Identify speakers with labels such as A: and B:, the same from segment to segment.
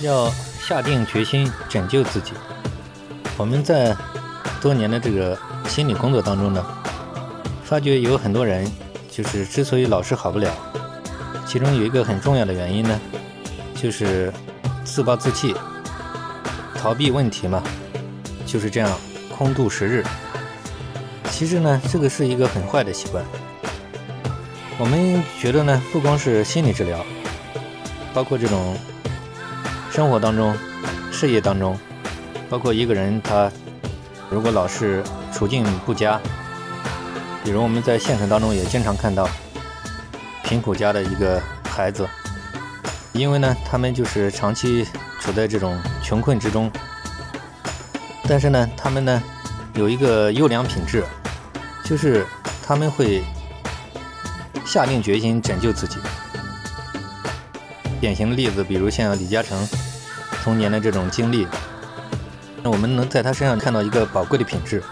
A: 要下定决心拯救自己。我们在多年的这个心理工作当中呢，发觉有很多人就是之所以老是好不了，其中有一个很重要的原因呢，就是自暴自弃、逃避问题嘛，就是这样空度时日。其实呢，这个是一个很坏的习惯。我们觉得呢，不光是心理治疗，包括这种。生活当中、事业当中，包括一个人他如果老是处境不佳，比如我们在现实当中也经常看到贫苦家的一个孩子，因为呢他们就是长期处在这种穷困之中，但是呢他们呢有一个优良品质，就是他们会下定决心拯救自己。典型的例子，比如像李嘉诚。童年的这种经历，那我们能在他身上看到一个宝贵的品质，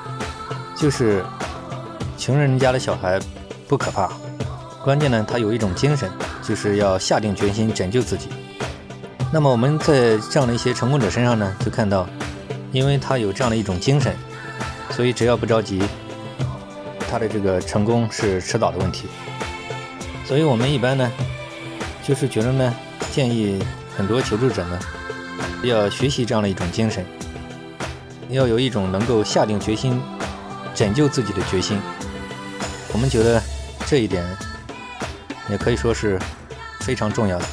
A: 就是穷人家的小孩不可怕，关键呢，他有一种精神，就是要下定决心拯救自己。那么我们在这样的一些成功者身上呢，就看到，因为他有这样的一种精神，所以只要不着急，他的这个成功是迟早的问题。所以我们一般呢，就是觉得呢，建议很多求助者呢。要学习这样的一种精神，要有一种能够下定决心拯救自己的决心。我们觉得这一点也可以说是非常重要的。